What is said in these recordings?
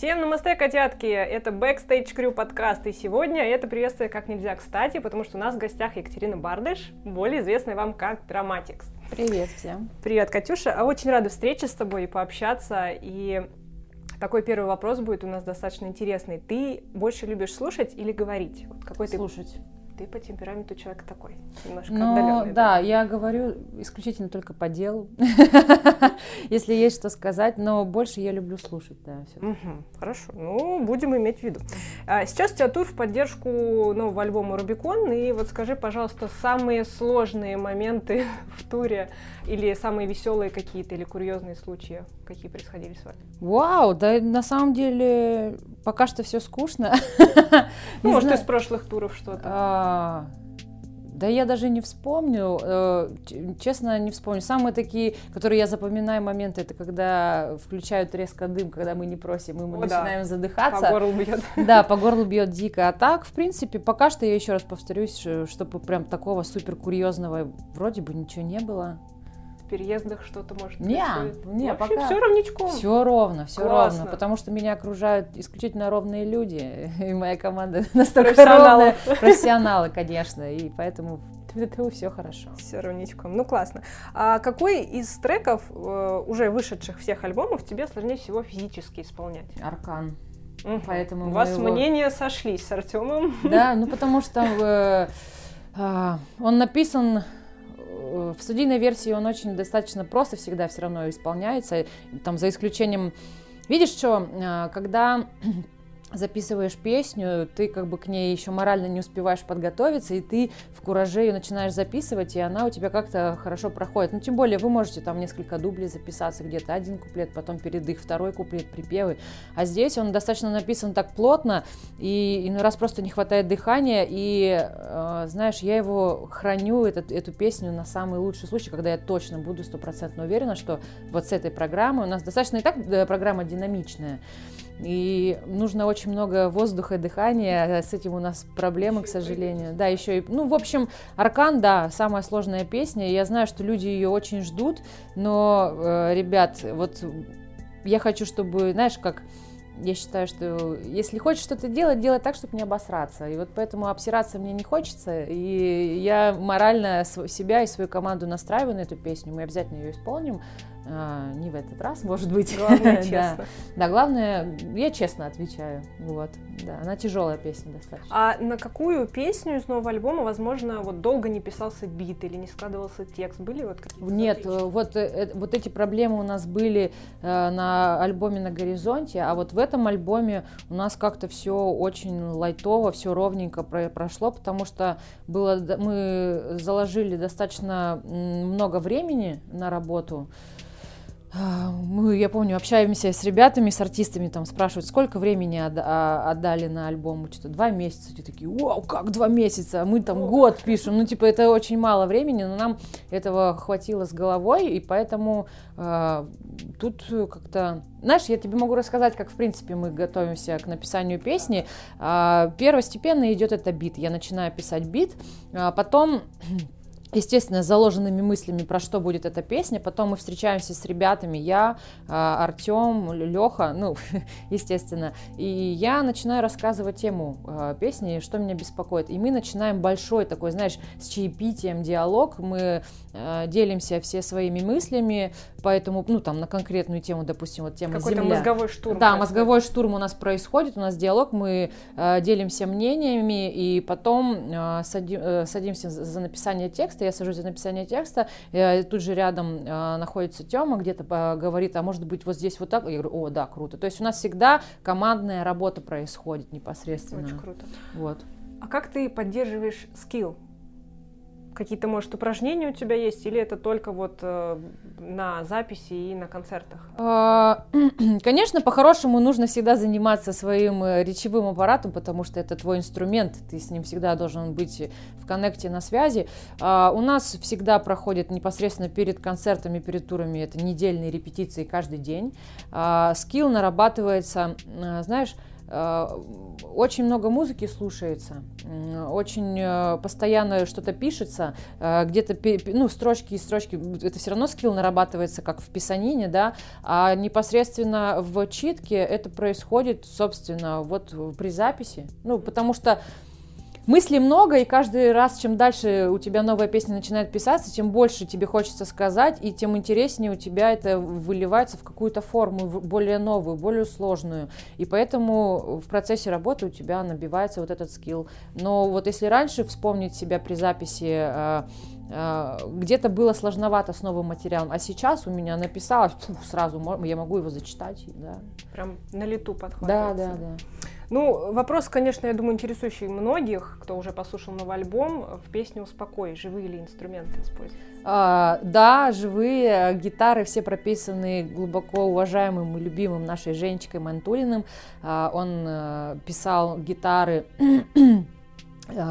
Всем намасте, котятки! Это Backstage Crew подкаст, и сегодня это приветствие как нельзя кстати, потому что у нас в гостях Екатерина Бардыш, более известная вам как Драматикс. Привет всем! Привет, Катюша! А Очень рада встрече с тобой и пообщаться, и такой первый вопрос будет у нас достаточно интересный. Ты больше любишь слушать или говорить? Вот какой слушать. Ты ты по темпераменту человек такой, немножко отдаленный. Да, да, я говорю исключительно только по делу, если есть что сказать, но больше я люблю слушать, да. Хорошо, ну, будем иметь в виду. А, сейчас у тебя тур в поддержку нового альбома «Рубикон», и вот скажи, пожалуйста, самые сложные моменты в туре или самые веселые какие-то или курьезные случаи, какие происходили с вами? Вау, да на самом деле пока что все скучно. Ну, может, из прошлых туров что-то. А, да я даже не вспомню, э, честно не вспомню. Самые такие, которые я запоминаю моменты, это когда включают резко дым, когда мы не просим, и мы О, начинаем да. задыхаться. По горлу бьет. Да, по горлу бьет дико. А так, в принципе, пока что, я еще раз повторюсь, чтобы прям такого супер курьезного вроде бы ничего не было переездах что-то может не, Не, Вообще пока... все ровничком. Все ровно, все ровно, потому что меня окружают исключительно ровные люди, и моя команда настолько ровная. Профессионалы, конечно, и поэтому все хорошо. Все ровничком. Ну, классно. А какой из треков, э, уже вышедших всех альбомов, тебе сложнее всего физически исполнять? Аркан. Угу. Поэтому У вас его... мнения сошлись с Артемом. Да, ну потому что э, э, он написан в студийной версии он очень достаточно просто всегда все равно исполняется, там за исключением... Видишь, что, э, когда записываешь песню, ты как бы к ней еще морально не успеваешь подготовиться, и ты в кураже ее начинаешь записывать, и она у тебя как-то хорошо проходит. Ну, тем более, вы можете там несколько дублей записаться, где-то один куплет, потом перед их второй куплет, припевы. А здесь он достаточно написан так плотно, и иной раз просто не хватает дыхания, и, э, знаешь, я его храню, этот, эту песню, на самый лучший случай, когда я точно буду стопроцентно уверена, что вот с этой программой, у нас достаточно и так э, программа динамичная, и нужно очень много воздуха и дыхания. С этим у нас проблемы, к сожалению. Да, еще и, ну, в общем, Аркан, да, самая сложная песня. Я знаю, что люди ее очень ждут, но, э, ребят, вот я хочу, чтобы, знаешь, как я считаю, что если хочешь что-то делать, делай так, чтобы не обосраться. И вот поэтому обсираться мне не хочется. И я морально себя и свою команду настраиваю на эту песню. Мы обязательно ее исполним. А, не в этот раз, может быть. Главное, честно. да. да, главное, я честно отвечаю. Вот, да, она тяжелая песня достаточно. А на какую песню из нового альбома, возможно, вот долго не писался бит или не складывался текст? Были вот какие-то? Нет, вот, э, вот эти проблемы у нас были э, на альбоме «На горизонте», а вот в этом альбоме у нас как-то все очень лайтово, все ровненько прошло, потому что было, мы заложили достаточно много времени на работу, мы, я помню, общаемся с ребятами, с артистами, там спрашивают, сколько времени а, отдали на альбом, что-то два месяца, те такие, вау, как два месяца, а мы там год пишем, ну, типа, это очень мало времени, но нам этого хватило с головой, и поэтому э, тут как-то, знаешь, я тебе могу рассказать, как, в принципе, мы готовимся к написанию песни, первостепенно идет это бит, я начинаю писать бит, а потом естественно, заложенными мыслями, про что будет эта песня. Потом мы встречаемся с ребятами, я, а, Артем, Леха, ну, естественно. И я начинаю рассказывать тему а, песни, что меня беспокоит. И мы начинаем большой такой, знаешь, с чаепитием диалог. Мы а, делимся все своими мыслями, поэтому, ну, там, на конкретную тему, допустим, вот тема Какой-то земля. мозговой штурм. Да, происходит. мозговой штурм у нас происходит, у нас диалог, мы делимся мнениями, и потом садим, э, садимся за написание текста, текста, я сажусь за написание текста, и тут же рядом э, находится Тёма, где-то говорит, а может быть вот здесь вот так, я говорю, о, да, круто. То есть у нас всегда командная работа происходит непосредственно. Очень круто. Вот. А как ты поддерживаешь скилл? Какие-то, может, упражнения у тебя есть, или это только вот э, на записи и на концертах? А, конечно, по-хорошему нужно всегда заниматься своим э, речевым аппаратом, потому что это твой инструмент, ты с ним всегда должен быть в коннекте, на связи. А, у нас всегда проходит непосредственно перед концертами, перед турами, это недельные репетиции каждый день. А, скилл нарабатывается, знаешь, очень много музыки слушается, очень э, постоянно что-то пишется, э, где-то ну, строчки и строчки, это все равно скилл нарабатывается, как в писанине, да, а непосредственно в читке это происходит, собственно, вот при записи, ну, потому что мыслей много, и каждый раз, чем дальше у тебя новая песня начинает писаться, тем больше тебе хочется сказать, и тем интереснее у тебя это выливается в какую-то форму более новую, более сложную. И поэтому в процессе работы у тебя набивается вот этот скилл. Но вот если раньше вспомнить себя при записи а, а, где-то было сложновато с новым материалом, а сейчас у меня написалось, фу, сразу я могу его зачитать. Да. Прям на лету подхватывается. Да, да, да. Ну, вопрос, конечно, я думаю, интересующий многих, кто уже послушал новый альбом. В песне «Успокой» живые ли инструменты используют? А, да, живые гитары все прописаны глубоко уважаемым и любимым нашей Женечкой Мантулиным. А, он а, писал гитары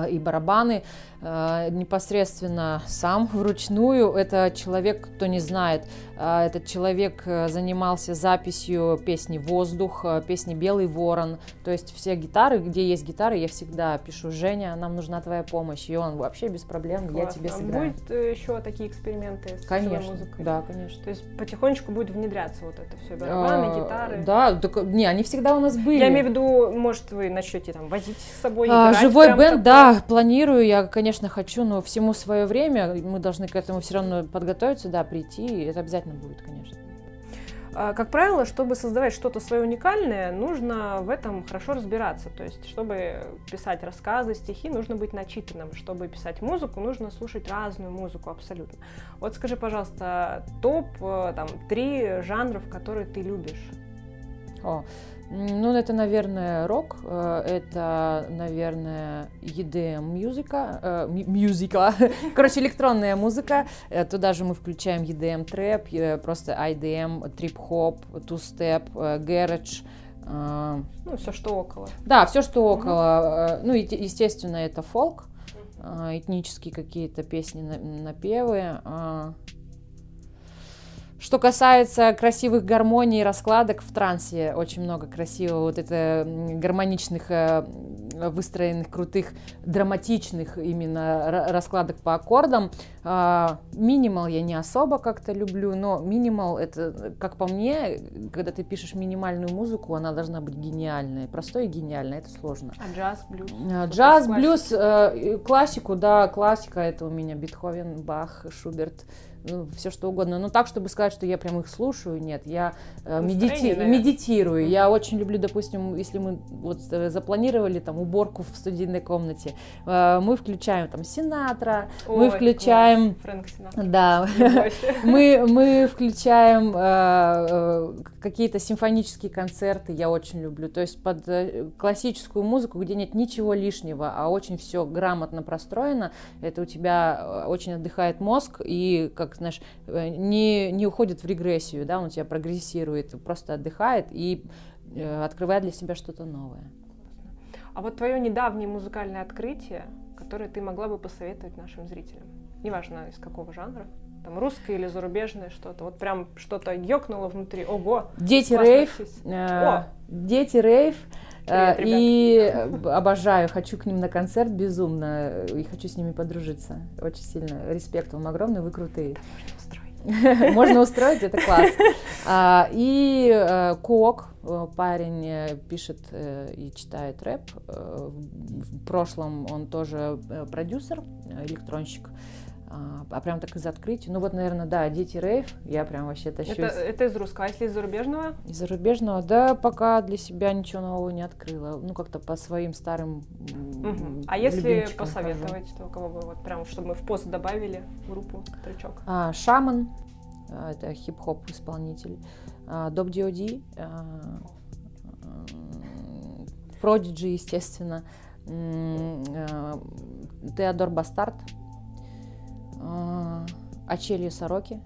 и барабаны Э, непосредственно сам вручную. Это человек, кто не знает, э, этот человек э, занимался записью песни «Воздух», песни «Белый ворон». То есть все гитары, где есть гитары, я всегда пишу «Женя, нам нужна твоя помощь». И он вообще без проблем, Классно. я тебе сыграю. Будет еще такие эксперименты с конечно, музыкой? Да, конечно. То есть потихонечку будет внедряться вот это все, барабаны, а, гитары? Да, так, не, они всегда у нас были. Я имею в виду, может, вы начнете там возить с собой, а, Живой бенд, да, планирую, я, конечно, хочу, но всему свое время. Мы должны к этому все равно подготовиться, да, прийти. И это обязательно будет, конечно. А, как правило, чтобы создавать что-то свое уникальное, нужно в этом хорошо разбираться. То есть, чтобы писать рассказы, стихи, нужно быть начитанным. Чтобы писать музыку, нужно слушать разную музыку абсолютно. Вот скажи, пожалуйста, топ э, там три жанров, которые ты любишь. О, ну, это, наверное, рок, э, это, наверное, EDM музыка, э, музыка, короче, электронная музыка. Э, туда же мы включаем EDM трэп, просто IDM, трип-хоп, ту-степ, гараж. Ну, все, что около. Да, все, что около. Ну, естественно, это фолк, этнические какие-то песни, напевы. Что касается красивых гармоний, раскладок в трансе, очень много красивого, вот это гармоничных, э, выстроенных, крутых, драматичных именно раскладок по аккордам. А, минимал я не особо как-то люблю, но минимал это, как по мне, когда ты пишешь минимальную музыку, она должна быть гениальной. Простой и гениальной, это сложно. А джаз, блюз? А, джаз, блюз, э, классику, да, классика, это у меня Бетховен, Бах, Шуберт ну, все что угодно. Но так, чтобы сказать, что я прям их слушаю, нет. Я э, медити... медитирую. Я очень люблю, допустим, если мы вот э, запланировали там уборку в студийной комнате, э, мы включаем там Синатра, Ой, мы включаем... Фрэнк Синатра. Да. мы, мы включаем э, э, какие-то симфонические концерты, я очень люблю. То есть под классическую музыку, где нет ничего лишнего, а очень все грамотно простроено, это у тебя очень отдыхает мозг и как как, знаешь, э, не, не уходит в регрессию, да, он у тебя прогрессирует, просто отдыхает и э, открывает для себя что-то новое. А вот твое недавнее музыкальное открытие, которое ты могла бы посоветовать нашим зрителям, неважно из какого жанра, там русское или зарубежное что-то, вот прям что-то ёкнуло внутри, ого! Дети рейв, э, дети рейв, Привет, и обожаю, хочу к ним на концерт безумно, и хочу с ними подружиться. Очень сильно. Респект вам огромный, вы крутые. Можно устроить, это класс. А, и э, Кок, э, парень э, пишет и читает рэп. В прошлом он тоже продюсер, электронщик. А, а прям так из открытия. Ну вот, наверное, да, дети рейв, я прям вообще тащусь. Это, это из русского, а если из зарубежного? Из зарубежного, да, пока для себя ничего нового не открыла. Ну, как-то по своим старым угу. А если посоветовать, хожу. то кого бы, вот прям, чтобы мы в пост добавили в группу тречок? А, Шаман, а, это хип-хоп исполнитель. А, Доп Диоди, а, Продиджи, естественно. Теодор Бастард, Ачелью Сороки.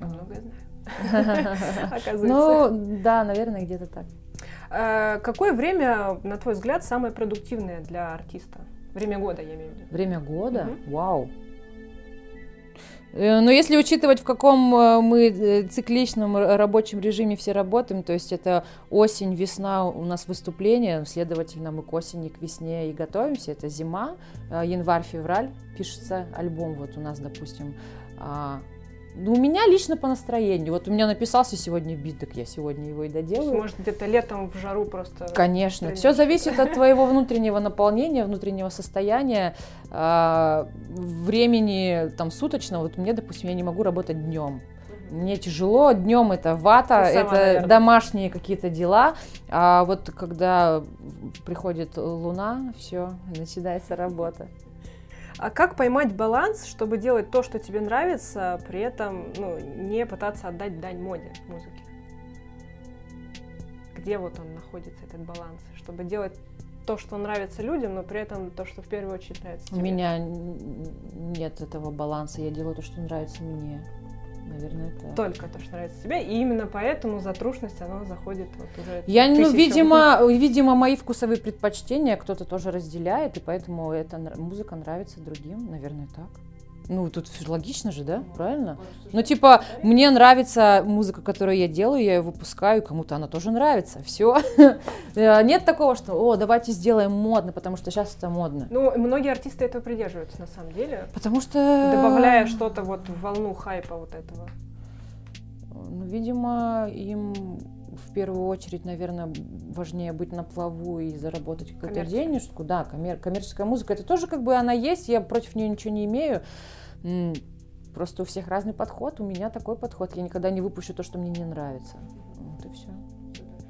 Многое знаю. Оказывается. Ну, да, наверное, где-то так. А, какое время, на твой взгляд, самое продуктивное для артиста? Время года, я имею в виду. Время года? Угу. Вау. Э, но если учитывать, в каком э, мы э, цикличном рабочем режиме все работаем, то есть это осень, весна у нас выступления, следовательно, мы к осени, к весне и готовимся. Это зима, январь, февраль пишется альбом. Вот у нас, допустим, а, ну, у меня лично по настроению. Вот у меня написался сегодня бит, так я сегодня его и доделаю. Может, где-то летом в жару просто... Конечно. Все зависит от твоего внутреннего наполнения, внутреннего состояния, а, времени там суточного. Вот мне, допустим, я не могу работать днем. Мне тяжело, днем это вата, сама, это наверное. домашние какие-то дела. А вот когда приходит луна, все, начинается работа. А как поймать баланс, чтобы делать то, что тебе нравится, при этом ну, не пытаться отдать дань моде музыки? Где вот он находится, этот баланс? Чтобы делать то, что нравится людям, но при этом то, что в первую очередь нравится тебе. У меня нет этого баланса, я делаю то, что нравится мне. Наверное, это... Только то, что нравится тебе, и именно поэтому затрушность, она заходит вот уже Я, ну, видимо, видимо, мои вкусовые предпочтения кто-то тоже разделяет, и поэтому эта музыка нравится другим, наверное, так. Ну, тут логично же, да? Правильно? Ну, типа, мне нравится музыка, которую я делаю, я ее выпускаю, кому-то она тоже нравится. Все. Э, нет такого, что, о, давайте сделаем модно, потому что сейчас это модно. Ну, многие артисты этого придерживаются, на самом деле. Потому что... Добавляя что-то вот в волну хайпа вот этого. Ну, видимо, им в первую очередь, наверное, важнее быть на плаву и заработать какую-то денежку. Да, коммер- коммерческая музыка, это тоже как бы она есть, я против нее ничего не имею. Просто у всех разный подход, у меня такой подход. Я никогда не выпущу то, что мне не нравится. Вот и все.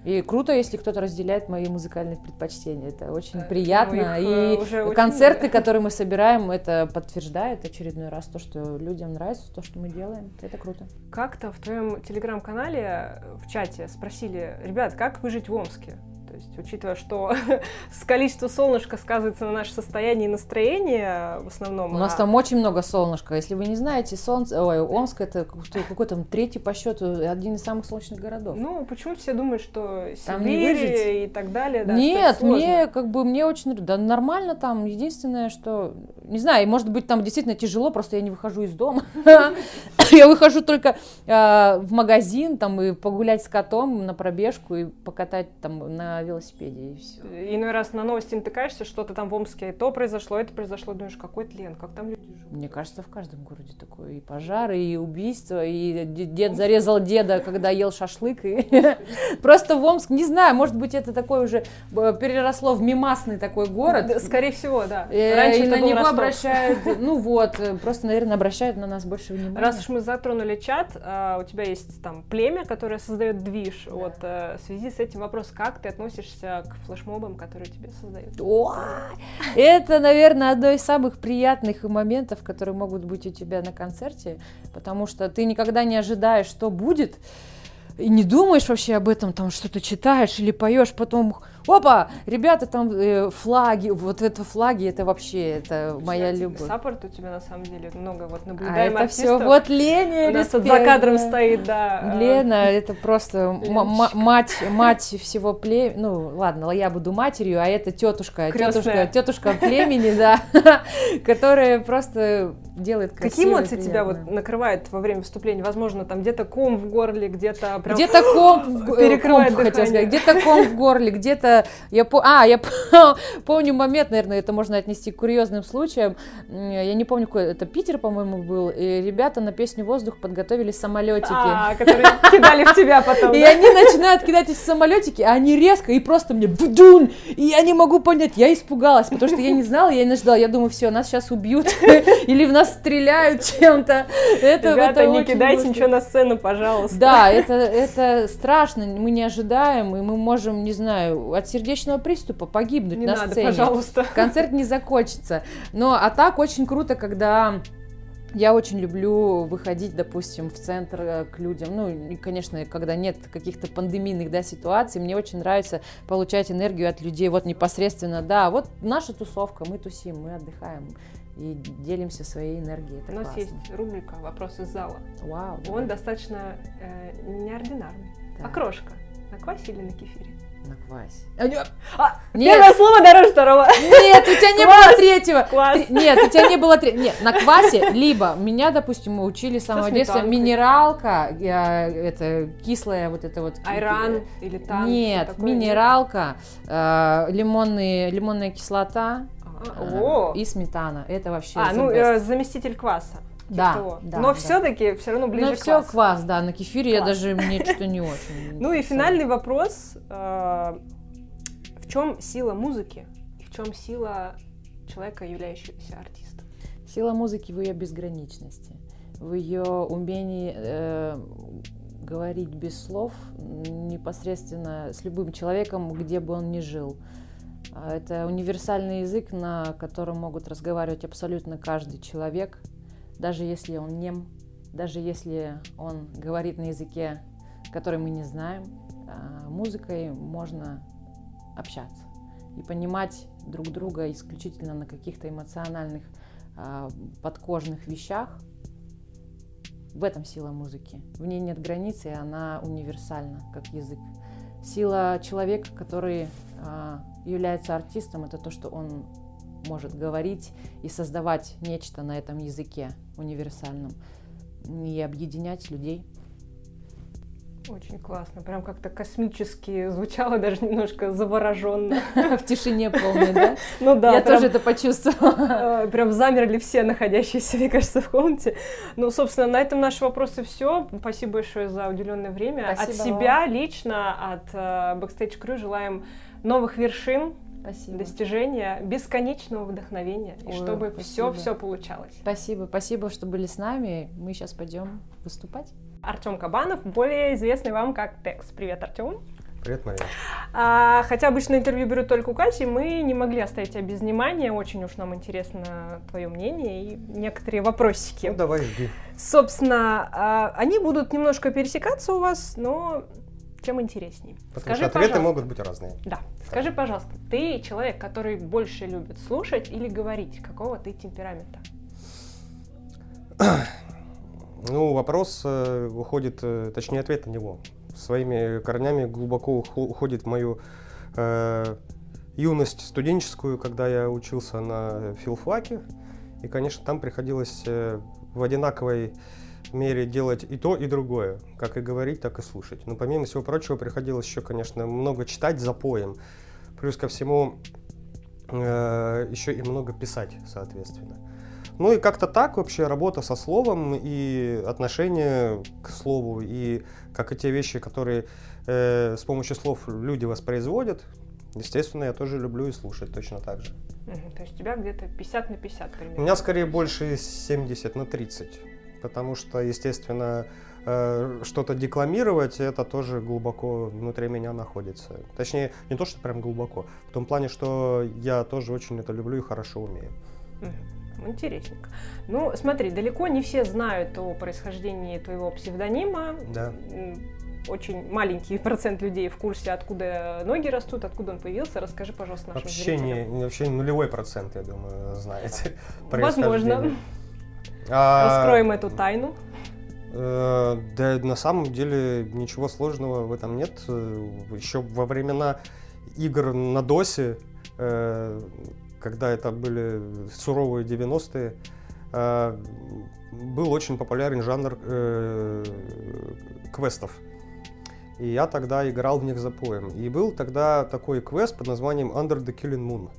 И круто, если кто-то разделяет мои музыкальные предпочтения. Это очень да, приятно. И уже концерты, очень... которые мы собираем, это подтверждает очередной раз то, что людям нравится, то, что мы делаем. Это круто. Как-то в твоем телеграм-канале в чате спросили, ребят, как выжить в Омске? Есть, учитывая, что с количества солнышка сказывается на наше состояние и настроение в основном. У нас а... там очень много солнышка. Если вы не знаете, солнце, ой, Омск это какой там третий по счету, один из самых солнечных городов. Ну, почему все думают, что там Сибирь и так далее? Да, Нет, мне как бы мне очень да нормально там. Единственное, что не знаю, может быть там действительно тяжело, просто я не выхожу из дома. Я выхожу только а, в магазин там и погулять с котом на пробежку и покатать там на велосипеде, и все. Иной раз на новости натыкаешься, что-то там в Омске, то произошло, это произошло, думаешь, какой тлен, как там люди живут. Мне кажется, в каждом городе такое. И пожары, и убийства, и дед зарезал деда, когда ел шашлык. Просто в Омск, не знаю, может быть, это такой уже э, переросло в мимасный такой город. Скорее всего, да. Э, Раньше на него. Обращают, ну вот, э, просто, наверное, обращают на нас больше внимания. Раз уж мы затронули чат, у тебя есть там племя, которое создает движ. Да. Вот в связи с этим вопрос, как ты относишься к флешмобам, которые тебе создают? Это, наверное, одно из самых приятных моментов, которые могут быть у тебя на концерте, потому что ты никогда не ожидаешь, что будет, и не думаешь вообще об этом, там что-то читаешь или поешь, потом опа, ребята, там э, флаги, вот это флаги, это вообще, это моя любовь. Саппорт у тебя на самом деле много, вот наблюдаем а это все, вот Леня, У нас тут за кадром стоит, да. Лена, это просто мать, мать всего племени, ну ладно, я буду матерью, а это тетушка, тетушка, тетушка племени, да, которая просто делает красиво. Какие эмоции тебя вот накрывает во время выступления? Возможно, там где-то ком в горле, где-то прям... Где-то ком, перекрывает комп, хотел сказать, где-то ком в горле, где-то я по... А, я помню момент, наверное, это можно отнести к курьезным случаям. Я не помню, какой это Питер, по-моему, был. И ребята на песню «Воздух» подготовили самолетики. А, которые кидали в тебя потом. И они начинают кидать эти самолетики, а они резко и просто мне бдун! И я не могу понять, я испугалась, потому что я не знала, я не ждала. Я думаю, все, нас сейчас убьют или в нас стреляют чем-то. Это, Ребята, не кидайте ничего на сцену, пожалуйста. Да, это, это страшно, мы не ожидаем, и мы можем, не знаю, от сердечного приступа погибнуть не на надо, сцене. пожалуйста. Концерт не закончится. Но а так очень круто, когда я очень люблю выходить, допустим, в центр э, к людям. Ну, и, конечно, когда нет каких-то пандемийных да, ситуаций, мне очень нравится получать энергию от людей. Вот непосредственно, да, вот наша тусовка, мы тусим, мы отдыхаем и делимся своей энергией. Это У нас классно. есть рубрика «Вопрос из зала». Вау. Он да. достаточно э, неординарный. Да. Окрошка. На квасе или на кефире? На квасе. А, Первое слово дороже второго. Нет, у тебя не Класс, было третьего. Три- Нет, у тебя не было третьего. Нет, на квасе, либо меня, допустим, мы учили с самого детства минералка, я, это кислая вот это вот. Айран или танк. Нет, минералка, э, лимонный, лимонная кислота А, э, и сметана. Это вообще а, ну, э, заместитель кваса. Да, того. да, Но да. все-таки все равно ближе Ну к все, квасу. квас, да, на кефире я Класс. даже, мне что-то не очень. Ну и финальный вопрос. э, В чем сила музыки? И в чем сила человека, являющегося артистом? Сила музыки в ее безграничности, в ее умении э, говорить без слов непосредственно с любым человеком, где бы он ни жил. А Это универсальный язык, на котором могут разговаривать абсолютно каждый человек, даже если он нем, даже если он говорит на языке, который мы не знаем. а Музыкой можно общаться и понимать друг друга исключительно на каких-то эмоциональных а, подкожных вещах. В этом сила музыки. В ней нет границ, и она универсальна, как язык. Сила человека, который а, является артистом, это то, что он может говорить и создавать нечто на этом языке универсальном и объединять людей. Очень классно. Прям как-то космически звучало, даже немножко завороженно. В тишине полной, да? Ну да, Я тоже это почувствовала. э, прям замерли все находящиеся, мне кажется, в комнате. Ну, собственно, на этом наши вопросы все. Спасибо большое за уделенное время. От себя лично, от э, Backstage Crew желаем новых вершин, Спасибо. достижения, бесконечного вдохновения, и Ой, чтобы все спасибо. все получалось. Спасибо, спасибо, что были с нами. Мы сейчас пойдем выступать. Артем Кабанов, более известный вам как Текс. Привет, Артем. Привет, Мария. А, хотя обычно интервью берут только у Кати, мы не могли оставить тебя без внимания. Очень уж нам интересно твое мнение и некоторые вопросики. Ну, давай, жди. Собственно, а, они будут немножко пересекаться у вас, но чем интереснее. Потому Скажи, что ответы могут быть разные. Да. Скажи, пожалуйста, ты человек, который больше любит слушать или говорить? Какого ты темперамента? Ну, вопрос э, уходит, э, точнее, ответ на него. Своими корнями глубоко ухо- уходит в мою э, юность студенческую, когда я учился на филфаке. И, конечно, там приходилось э, в одинаковой мере делать и то, и другое. Как и говорить, так и слушать. Но помимо всего прочего, приходилось еще, конечно, много читать за поем. Плюс ко всему, э, еще и много писать, соответственно. Ну и как-то так вообще работа со словом и отношение к слову, и как и те вещи, которые э, с помощью слов люди воспроизводят, естественно, я тоже люблю и слушать точно так же. То есть у тебя где-то 50 на 50 примерно. У меня скорее больше 70 на 30, потому что, естественно, э, что-то декламировать, это тоже глубоко внутри меня находится. Точнее, не то, что прям глубоко, в том плане, что я тоже очень это люблю и хорошо умею. Интересненько. Ну, смотри, далеко не все знают о происхождении твоего псевдонима. Да. Очень маленький процент людей в курсе, откуда ноги растут, откуда он появился. Расскажи, пожалуйста, нашим Вообще, не, зрителям. вообще нулевой процент, я думаю, знаете. Возможно. А, Раскроем эту тайну. э, Да, на самом деле ничего сложного в этом нет. Еще во времена игр на досе, э, когда это были суровые 90-е, э, был очень популярен жанр э, квестов. И я тогда играл в них за поем. И был тогда такой квест под названием Under the Killing Moon.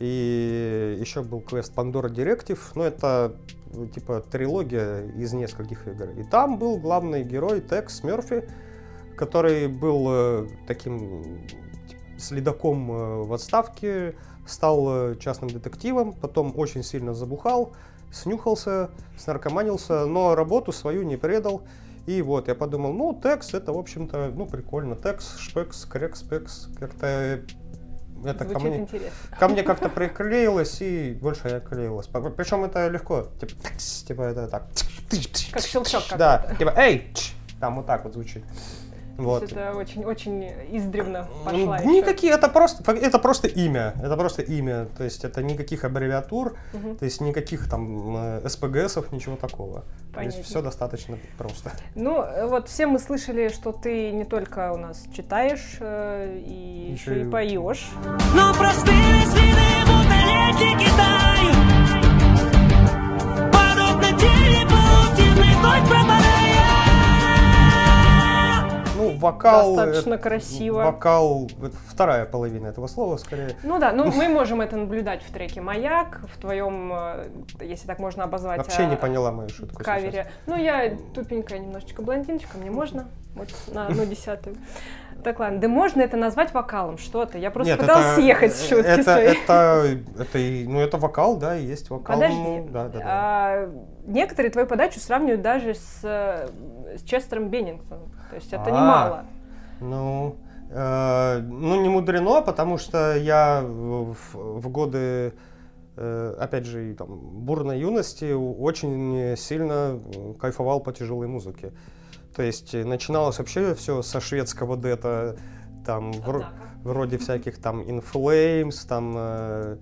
И еще был квест Pandora Directive, ну это э, типа трилогия из нескольких игр. И там был главный герой Текс Мерфи, который был э, таким типа, следаком э, в отставке, стал частным детективом, потом очень сильно забухал, снюхался, снаркоманился, но работу свою не предал. И вот я подумал, ну, Текс это, в общем-то, ну, прикольно. Текс, Шпекс, Крекс, Пекс, как-то это ко мне, интересно. ко мне как-то приклеилось, и больше я клеилась. Причем это легко. Типа, типа это так. Как щелчок. Да, типа, эй, там вот так вот звучит. Вот. Это очень-очень издревно Ну, пошла еще. Никакие, это просто, это просто имя, это просто имя, то есть это никаких аббревиатур, Мгм. то есть никаких там э, СПГСов, ничего такого. То есть Понятно. все достаточно просто. Ну, э, вот все мы слышали, что ты не только у нас читаешь э, и Еще еще и и- поешь. Но простые свины будто тают Подобно телепаутинной ночь вокал... Достаточно э, красиво. Вокал, вторая половина этого слова, скорее. Ну да, ну мы можем это наблюдать в треке «Маяк», в твоем, э, если так можно обозвать, Вообще не а, поняла мою шутку кавере. Ну, я тупенькая немножечко блондиночка, мне можно вот на одну десятую. Так, ладно, да можно это назвать вокалом, что-то. Я просто Нет, пыталась это- съехать с шутки это, своей. это, это, ну, это вокал, да, и есть вокал. Подожди. ну, да, да, да. А, некоторые твою подачу сравнивают даже с, э, с Честером Беннингтоном. То есть это А. немало. Ну, э, ну, не мудрено, потому что я в, в годы, э, опять же, и там, бурной юности очень сильно кайфовал по тяжелой музыке. То есть э, начиналось вообще все со шведского дета, там, вро- вроде всяких там In Flames, там, э,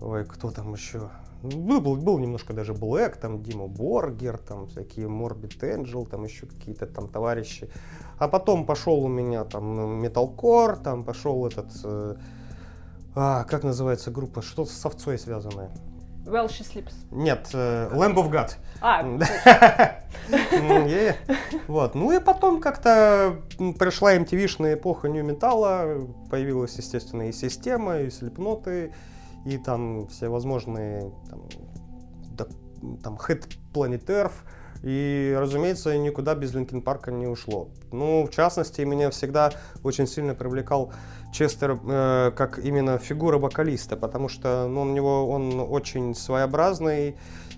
ой, кто там еще? Ну, Был, был, был немножко даже Блэк, там Дима Боргер, там всякие Morbid Angel, там еще какие-то там товарищи. А потом пошел у меня там металкор, там пошел этот, э, а, как называется группа, что-то с овцой связанное. Well, she sleeps. Нет, э, Lamb of God. А. Вот. Ну и потом как-то пришла MTV-шная эпоха нью металла, появилась, естественно, и система, и слепноты, и там все возможные там, да, там Head Planet Earth, и, разумеется, никуда без Линкин Парка не ушло. Ну, в частности, меня всегда очень сильно привлекал Честер э, как именно фигура вокалиста, потому что ну, у него он очень своеобразный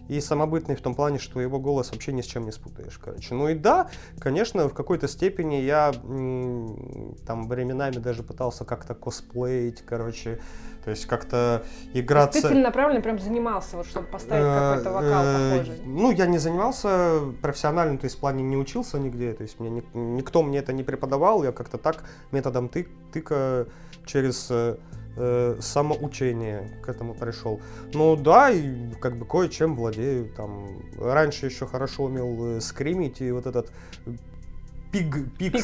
и самобытный в том плане, что его голос вообще ни с чем не спутаешь, короче. Ну и да, конечно, в какой-то степени я м, там временами даже пытался как-то косплеить, короче, то есть как-то играться... ты целенаправленно прям занимался, вот, чтобы поставить Э, какой-то вокал э, похожий. Ну, я не занимался профессионально, то есть в плане не учился нигде, то есть мне ни- никто мне это не преподавал, я как-то так методом тык, тыка через э, э, самоучение к этому пришел. Ну да, и как бы кое-чем владею. Там раньше еще хорошо умел э, скримить и вот этот пиг, пиг,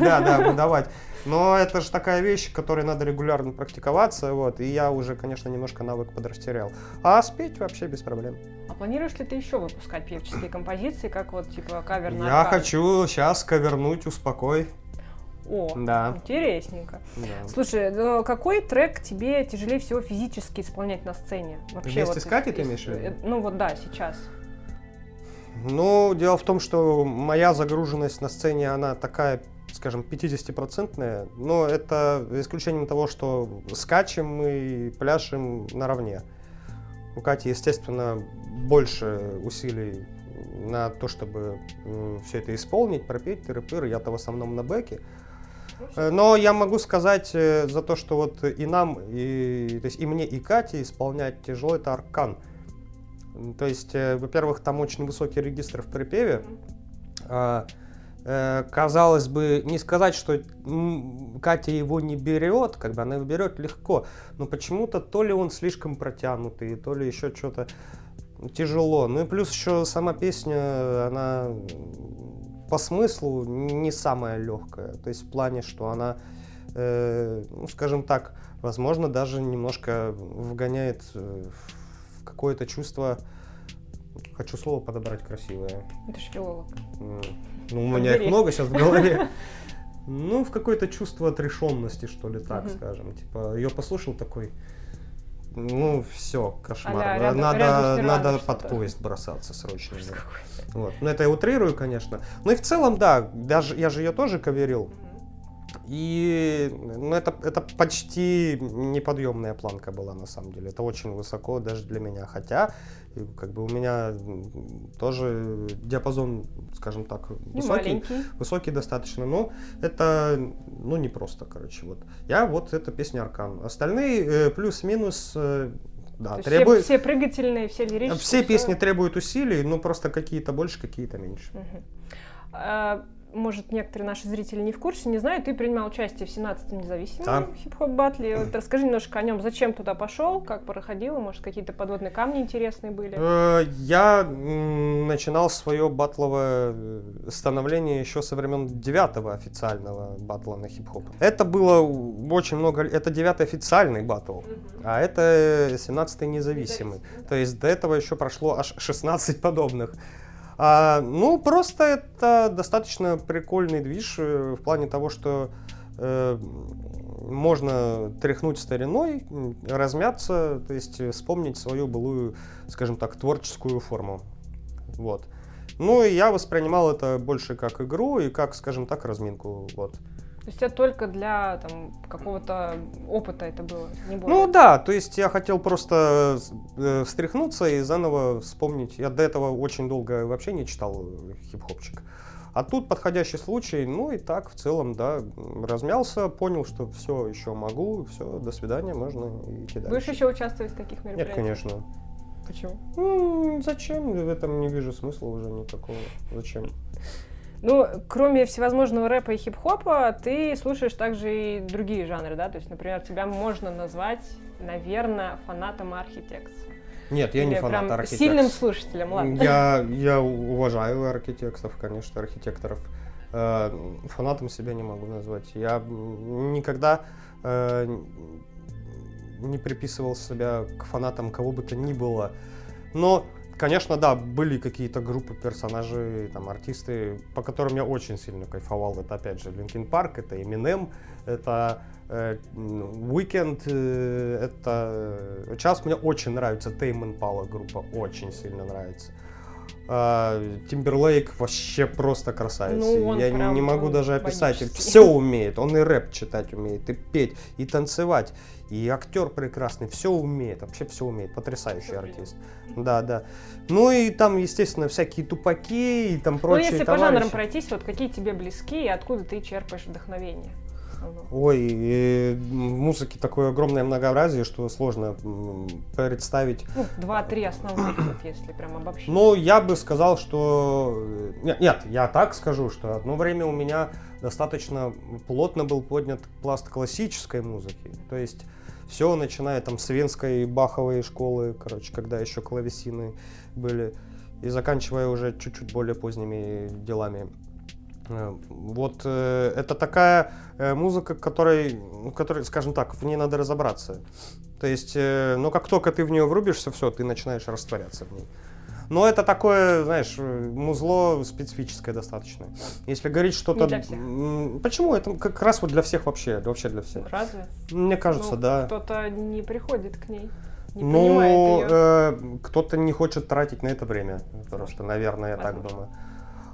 да, да, выдавать. Но это же такая вещь, которой надо регулярно практиковаться, вот, и я уже, конечно, немножко навык подрастерял. А спеть вообще без проблем. А планируешь ли ты еще выпускать певческие композиции, как вот типа кавер на Я Аркаду? хочу сейчас ковернуть «Успокой». О, Да. интересненько. Да. Слушай, ну какой трек тебе тяжелее всего физически исполнять на сцене? Вообще Вместе вот с Катей ты имеешь в виду? э, Ну вот да, сейчас. Ну, дело в том, что моя загруженность на сцене, она такая, скажем, 50-процентная, но это исключением того, что скачем и пляшем наравне. У Кати, естественно, больше усилий на то, чтобы все это исполнить, пропеть, тыры-пыры. Я-то в основном на бэке. Э, Но я могу сказать э, за то, что вот и нам, и, то есть и мне, и Кате исполнять тяжело, это аркан. То есть, э, во-первых, там очень высокий регистр в припеве. Э, казалось бы, не сказать, что Катя его не берет, как бы она его берет легко, но почему-то то ли он слишком протянутый, то ли еще что-то тяжело. Ну и плюс еще сама песня, она по смыслу не самая легкая. То есть в плане, что она, э, ну скажем так, возможно, даже немножко вгоняет э, в какое-то чувство. Хочу слово подобрать красивое. Ты же филолог. М, Ну, у меня их много сейчас в голове. Ну, в какое-то чувство отрешенности, что ли, так скажем. Типа, ее послушал такой, ну, все, кошмар. На- рядом- надо рядом надо под поезд бросаться срочно. Да. Вот. Ну, это я утрирую, конечно. Ну и в целом, да, даже я же ее тоже коверил. И ну, это, это почти неподъемная планка была на самом деле. Это очень высоко даже для меня. Хотя, э, как бы у меня тоже диапазон, скажем так, высокий. маленький. Высокий достаточно, но это, ну, не просто, короче, вот. Я вот, эта песня Аркан. Остальные э, плюс-минус, э, да, требуют... все, все прыгательные, все лирические. Все песни требуют усилий, но просто какие-то больше, какие-то меньше. А, может, некоторые наши зрители не в курсе, не знаю, ты принимал участие в 17-м независимом Да. хип-хоп батле. Вот расскажи немножко о нем, зачем туда пошел, как проходило, может, какие-то подводные камни интересные были. Э, Я начинал свое батловое э, становление еще со времен девятого официального батла на хип-хоп. Это было очень много... Это девятый официальный батл, а это 17-й независимый. То есть до этого еще прошло аж 16 подобных. А, ну, просто это достаточно прикольный движ э, в плане того, что э, можно тряхнуть стариной, размяться, то есть вспомнить свою былую, скажем так, творческую форму. Вот. Ну, и я воспринимал это больше как игру и как, скажем так, разминку. Вот. То есть это только для там, какого-то опыта это было, не более. Ну да, то есть я хотел просто э, встряхнуться и заново вспомнить. Я до этого очень долго вообще не читал э, хип-хопчик. А тут подходящий случай, ну и так в целом, да, размялся, понял, что все еще могу, все, до свидания, можно идти дальше. Будешь еще участвовать в таких Нет, мероприятиях? конечно. Почему? М, Зачем? В этом не вижу смысла уже никакого. Зачем? Ну, кроме всевозможного рэпа и хип-хопа, ты слушаешь также и другие жанры, да? То есть, например, тебя можно назвать, наверное, фанатом архитекс. Нет, я не Или фанат прям архитектов. сильным слушателем, ладно. Я, я уважаю архитекторов, конечно, архитекторов. Э, Фанатом себя не могу назвать. Я никогда э, не приписывал себя к фанатам кого бы то ни было. Но, конечно, да, были какие-то группы персонажей, там, артисты, по которым я очень сильно кайфовал. Это, опять же, Linkin Park, это Eminem, это э, м, Weekend, э, это... Сейчас мне очень нравится Tame Impala группа, очень сильно нравится. Тимберлейк вообще просто красавец. Ну, Я не могу даже описать. Все умеет. Он и рэп читать умеет, и петь, и танцевать, и актер прекрасный. Все умеет, вообще все умеет. Потрясающий артист. Да, да. Ну и там, естественно, всякие тупаки и там Ну, прочие если по товарищи. жанрам пройтись, вот какие тебе близки и откуда ты черпаешь вдохновение? Ой, в музыки такое огромное многообразие, что сложно представить. Ну, два-три основных, вот если прям обобщить. Ну, я бы сказал, что... э, Нет, нет, я так скажу, что одно время у меня достаточно плотно был поднят пласт классической музыки. То есть все, начиная там с венской баховой школы, короче, когда еще клавесины были, и заканчивая уже чуть-чуть более поздними делами. Э, Вот э, это такая э, музыка, которой, ну, которой, скажем так, в ней надо разобраться. То есть, э, но как только ты в нее врубишься, все, ты начинаешь растворяться в ней. Но это такое, знаешь, э, музло специфическое достаточно. Если говорить что-то... Почему? Это как раз вот для всех вообще, вообще для всех. Разве? Мне кажется, Ну, да. Кто-то не приходит к ней, не Ну, э, кто-то не хочет тратить на это время. Просто, наверное, я так Возможно. думаю.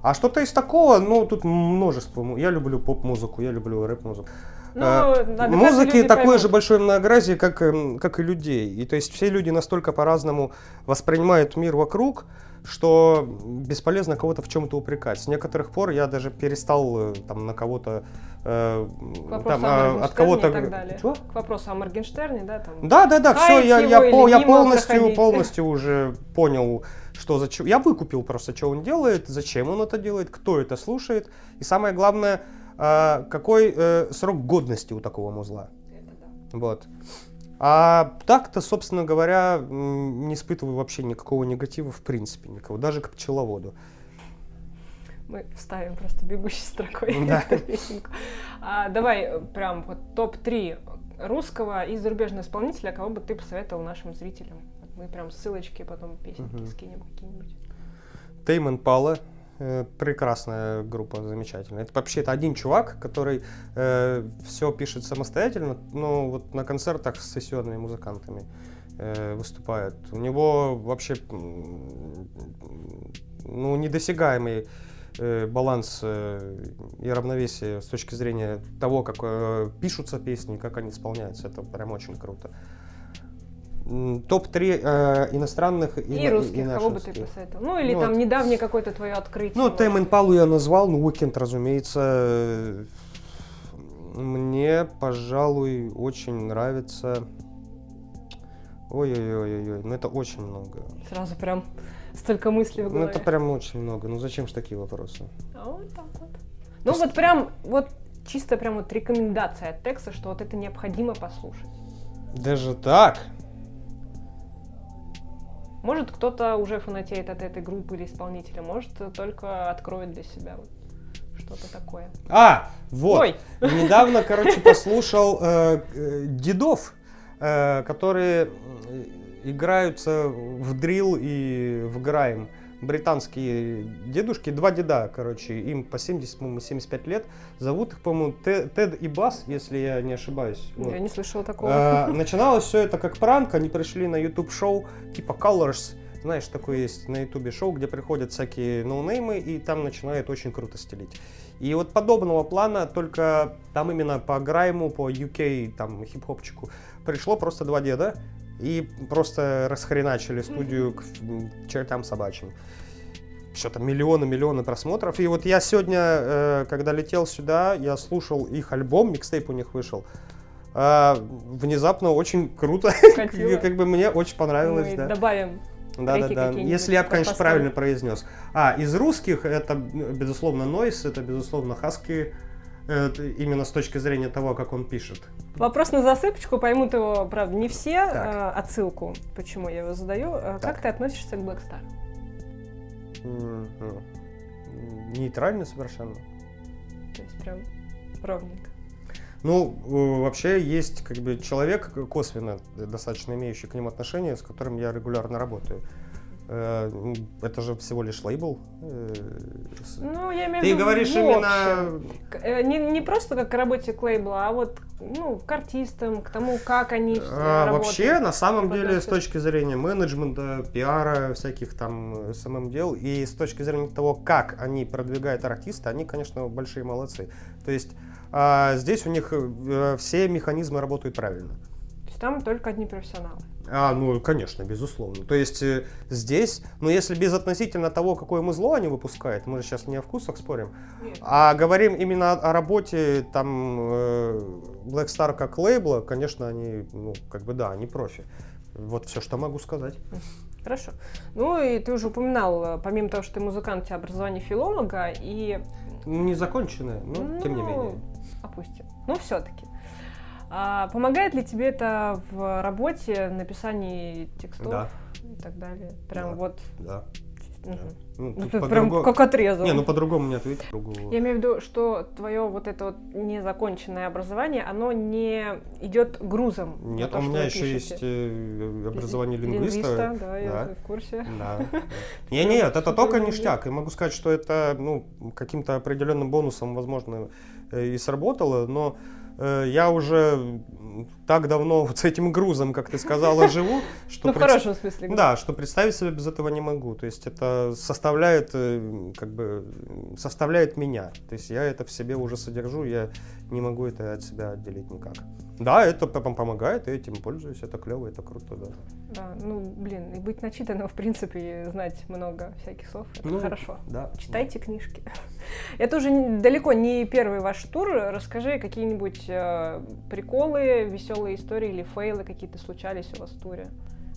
А что-то из такого, ну, тут множество. Я люблю поп-музыку, я люблю рэп-музыку. Ну, каждые Музыки такое поймут. же большое многообразие, как, эм, как и людей. И то есть все люди настолько по-разному воспринимают мир вокруг, что бесполезно кого-то в чем-то упрекать. С некоторых пор я даже перестал э, там на кого-то э, там, о а, от кого-то. и так далее. Чё? К вопросу о Моргенштерне, да, там. Да, да, да, все, я, я, или я полностью, проходить. полностью уже понял, что зачем. Я выкупил просто, что он делает, зачем он это делает, кто это слушает. И самое главное, а, какой э, срок годности у такого музла. Вот. А так-то, собственно говоря, не испытываю вообще никакого негатива в принципе, никого, даже к пчеловоду. Мы вставим просто бегущей строкой Да. эту песенку. А, давай э, прям вот топ-3 русского и зарубежного исполнителя, кого бы ты посоветовал нашим зрителям? Мы прям ссылочки потом песенки Мгм. скинем какие-нибудь. Теймон Пала. Э, Прекрасная группа, замечательная. Это вообще это один чувак, который все пишет самостоятельно, но вот на концертах с сессионными музыкантами э, выступает. У него вообще ну, недосягаемый э, баланс э, и равновесие с точки зрения того, как э, пишутся песни, как они исполняются. Это прям очень круто. М, Топ-3 э, иностранных и, И, русских, кого бы ты посоветовал? Ну, или Ну, там вот. недавнее какое-то твое открытие. Ну, Тайм быть. Палу я назвал, ну, Уикенд, разумеется. Мне, пожалуй, очень нравится... Ой-ой-ой-ой, ну это очень много. Сразу прям столько мыслей в Ну голове. это прям очень много. Ну зачем же такие вопросы? А вот так вот. Ну есть- вот прям, вот чисто прям вот рекомендация от текста, что вот это необходимо послушать. Даже так? Может, кто-то уже фанатеет от этой группы или исполнителя, может, только откроет для себя вот что-то такое. А, вот. Ой, Недавно, короче, послушал э, э, дедов, э, которые играются в дрил и в грайм. Британские дедушки, два деда, короче, им по 70, по-моему, 75 лет. Зовут их, по-моему, Те- Тед и Бас, если я не ошибаюсь. Вот. я не слышала такого. А, Начиналось все это как пранк, они пришли на YouTube шоу типа Colors, знаешь, такое есть на YouTube шоу, где приходят всякие ноунеймы и там начинают очень круто стелить. И вот подобного плана, только там именно по грайму, по UK, там, хип-хопчику, пришло просто два деда и просто расхреначили студию к м, чертям собачьим. Что-то миллионы-миллионы просмотров. И вот я сегодня, э, когда летел сюда, я слушал их альбом, микстейп у них вышел. А, внезапно очень круто. Как бы мне очень понравилось, Мы да. добавим. Да, да, да. Если я, конечно, правильно произнес. А, из русских это, безусловно, Нойс, это, безусловно, Хаски. Это именно с точки зрения того, как он пишет. Вопрос на засыпочку, поймут его, правда, не все. Так. а, отсылку, почему я его задаю. А, Так. Как ты относишься к Black Star? Нейтрально совершенно. То есть прям ровненько. Ну, э, вообще есть как бы человек косвенно достаточно имеющий к ним отношение, с которым я регулярно работаю. Э, Это же всего лишь лейбл. э, с- Ну, я имею в Ты виду говоришь в именно... э, Не, не просто как к работе к лейбла, а вот ну, к артистам, к тому, как они А, работают. вообще, на самом Как деле, с относятся. точки зрения менеджмента, пиара, всяких там SMM дел, и с точки зрения того, как они продвигают артиста, они, конечно, большие молодцы. То есть а, здесь у них все механизмы работают правильно. То есть там только одни профессионалы. А, ну, конечно, безусловно. То есть э, здесь, ну, если без относительно того, какое музло они выпускают, мы же сейчас не о вкусах спорим, а говорим именно о, о работе там э, Black Star как лейбла, конечно, они, ну, как бы да, они профи. Вот все, что могу сказать. Хорошо. Ну и ты уже упоминал, э, помимо того, что ты музыкант, у тебя образование филолога, и Не законченное, но тем не Ну, менее. Опустим. Ну, все-таки. Помогает ли тебе это в работе, написании текстов Да. и так далее? Прям Да. вот. Да. Ну, Ну, ты прям по-другому- как отрезал. Не, ну по-другому не ответить. Другого. Я имею в виду, что твое вот это вот незаконченное образование, оно не идет грузом. Нет, то, у меня еще пишете. есть э, образование лингвиста. Лингвиста, да, я Да. в курсе. Да. Не, нет, это только ништяк. И могу сказать, что это ну, каким-то определенным бонусом, возможно, э, и сработало, но я уже так давно вот с этим грузом, как ты сказала, живу, что Ну, в пред- хорошем смысле. Да, что представить себе без этого не могу. То есть это составляет, э, как бы, составляет меня. То есть я это в себе уже содержу, я не могу это от себя отделить никак. Да, это помогает, я этим пользуюсь, это клево, это круто, да. Да, ну, блин, и быть начитанным, в принципе, и знать много всяких слов, это Ну, хорошо. Да. Читайте книжки. Это уже далеко не первый ваш тур. Расскажи какие-нибудь э, приколы, веселые истории или фейлы какие-то случались у вас в туре.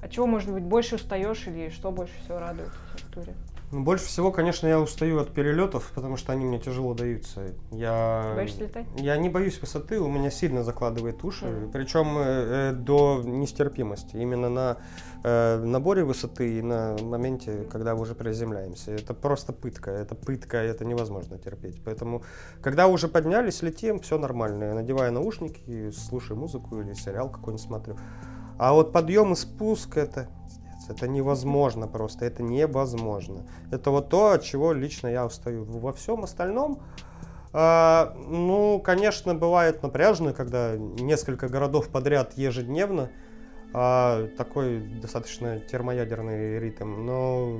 От чего, может быть, больше устаешь или что больше всего радует в туре? Ну, больше всего, конечно, я устаю от перелетов, потому что они мне тяжело даются. Я... Боишься летать? Я не боюсь высоты, у меня сильно закладывает уши, Мгм. причем э, э, до нестерпимости. Именно на э, наборе высоты и на моменте, когда уже приземляемся. Это просто пытка, это пытка, это невозможно терпеть. Поэтому, когда уже поднялись, летим, все нормально. Я надеваю наушники, слушаю музыку или сериал какой-нибудь смотрю. А вот подъем и спуск это пиздец, это невозможно просто, это невозможно. Это вот то, от чего лично я устаю. Во всем остальном, а, ну, конечно, бывает напряжно, когда несколько городов подряд ежедневно. а, такой достаточно термоядерный ритм, но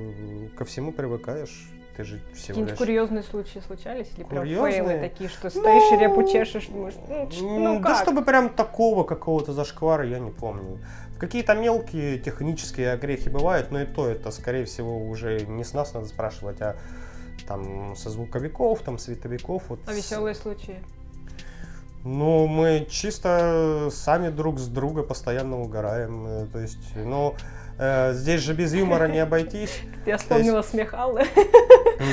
ко всему привыкаешь. Ты же всего Какие-нибудь лишь... курьезные случаи случались? Или прям Курьезные? фейлы такие, что стоишь и репу чешешь, думаешь, ну, ну М, Да как? чтобы прям такого какого-то зашквара я не помню. Какие-то мелкие технические огрехи бывают, но и то это, скорее всего, уже не с нас надо спрашивать, а там со звуковиков, там световиков. Вот А с- веселые случаи? Ну, мы чисто сами друг с друга постоянно угораем. э, То есть, ну, э, здесь же без юмора не обойтись. Я вспомнила смех Аллы.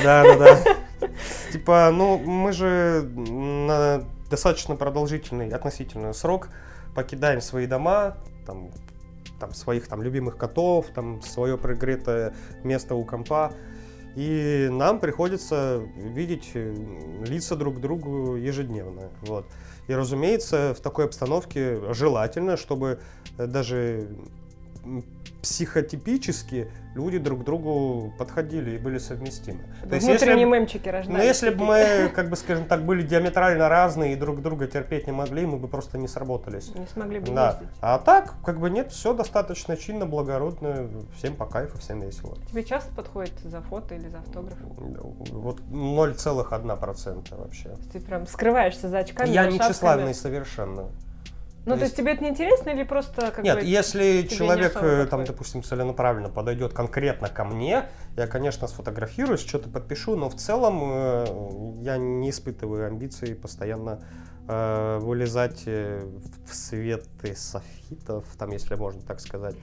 Да, да, да. Типа, ну, мы же на достаточно продолжительный относительный срок покидаем свои дома, там, там своих там любимых котов, там свое пригретое место у компа. И нам приходится видеть э, лица друг другу ежедневно. Вот. И, разумеется, в такой обстановке желательно, чтобы э, даже психотипически люди друг к другу подходили и были совместимы. То есть, если Внутренние б- мемчики ну, рождались. если бы мы, как бы, скажем так, были диаметрально разные и друг друга терпеть не могли, мы бы просто не сработались. Не смогли бы Да. ездить. А так, как бы нет, все достаточно чинно, благородно, всем по кайфу, всем весело. Тебе часто подходит за фото или за автограф? Вот 0,1% вообще. Ты прям скрываешься за очками, Я не тщеславный совершенно. Ну, То то есть тебе это не интересно или просто как Нет, бы... если не человек, особо э, там, допустим, целенаправленно подойдет конкретно ко мне, я, конечно, сфотографируюсь, что-то подпишу, но в целом э, я не испытываю амбиций постоянно э, вылезать э, в светы софитов, там, если можно так сказать.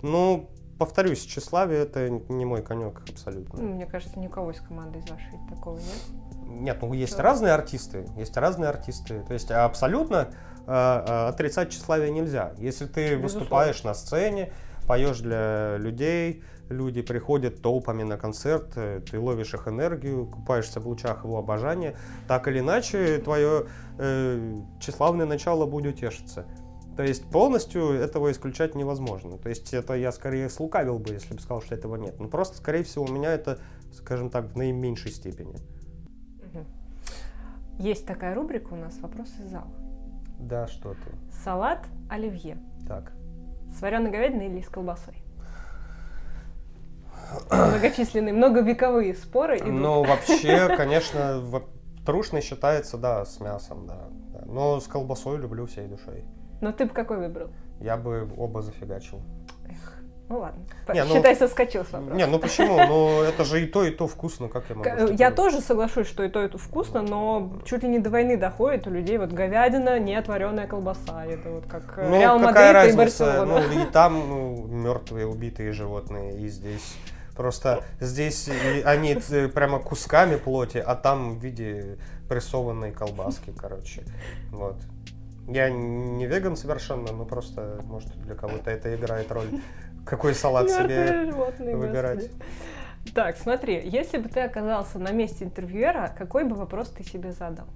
Ну, повторюсь, тщеславие это не мой конек абсолютно. Ну, мне кажется, никого из команды из вашей такого нет. Нет, ну есть Чё? разные артисты, есть разные артисты. То есть абсолютно отрицать тщеславие нельзя. Если ты Безусловно. выступаешь на сцене, поешь для людей, люди приходят толпами на концерт, э, ты ловишь их энергию, купаешься в лучах его обожания, так или иначе твое э, тщеславное начало будет тешиться. То есть полностью этого исключать невозможно. То есть это я скорее слукавил бы, если бы сказал, что этого нет. Но просто, скорее всего, у меня это, скажем так, в наименьшей степени. Есть такая рубрика у нас «Вопрос из зала». Да, что ты. Салат оливье. Так. С вареной говядиной или с колбасой? Многочисленные, многовековые споры идут. Ну, вообще, конечно, трушный считается, да, с мясом, да. Но с колбасой люблю всей душой. Но ты бы какой выбрал? Я бы оба зафигачил. Ну ладно. Не, ну- Считай, соскочил с вопроса. Не, ну почему? Ну, это же и то, и то вкусно, как я могу Я тоже соглашусь, что и то, и то вкусно, но чуть ли не до войны доходит у людей вот говядина, нет вареная колбаса. Это вот как э, Ну, Реал какая Мадрид и разница? Барселона. Ну, и там ну, мертвые, убитые животные, и здесь. Просто здесь и они ц- прямо кусками плоти, а там в виде прессованной колбаски, короче. Вот. Я не веган совершенно, но просто, может, для кого-то это играет роль. Какой салат себе животные, выбирать. господи. Так, смотри, если бы ты оказался на месте интервьюера, какой бы вопрос ты себе задал?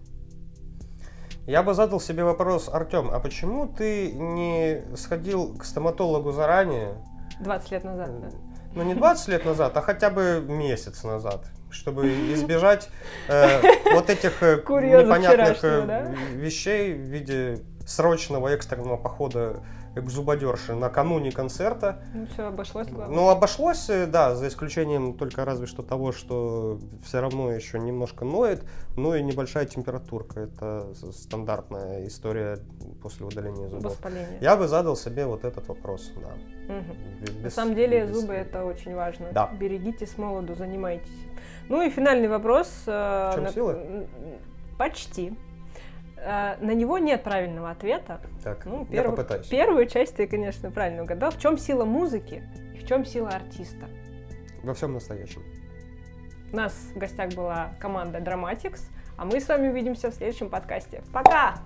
Я бы задал себе вопрос, Артем, а почему ты не сходил к стоматологу заранее, 20 лет назад, да? ну не 20 лет назад, а хотя бы месяц назад, чтобы избежать э, вот этих э, непонятных э, да? вещей в виде срочного экстренного похода к зубодерше накануне концерта. Ну все, обошлось, главное. Ну, обошлось, э, да, за исключением только разве что того, что все равно еще немножко ноет, ну и небольшая температурка. Это стандартная история после удаления зубов. Воспаление. Я бы задал себе вот этот вопрос, да. Мгм. Без- На самом деле без- зубы это очень важно. Да. Берегите с молоду, занимайтесь. Ну и финальный вопрос. э, В чем на- сила? Почти. Э, На него нет правильного ответа. Так, Ну, я первую- попытаюсь. Первую часть ты, конечно, правильно угадал. В чем сила музыки и в чем сила артиста? Во всем настоящем. У нас в гостях была команда Dramatics, а мы с вами увидимся в следующем подкасте. Пока!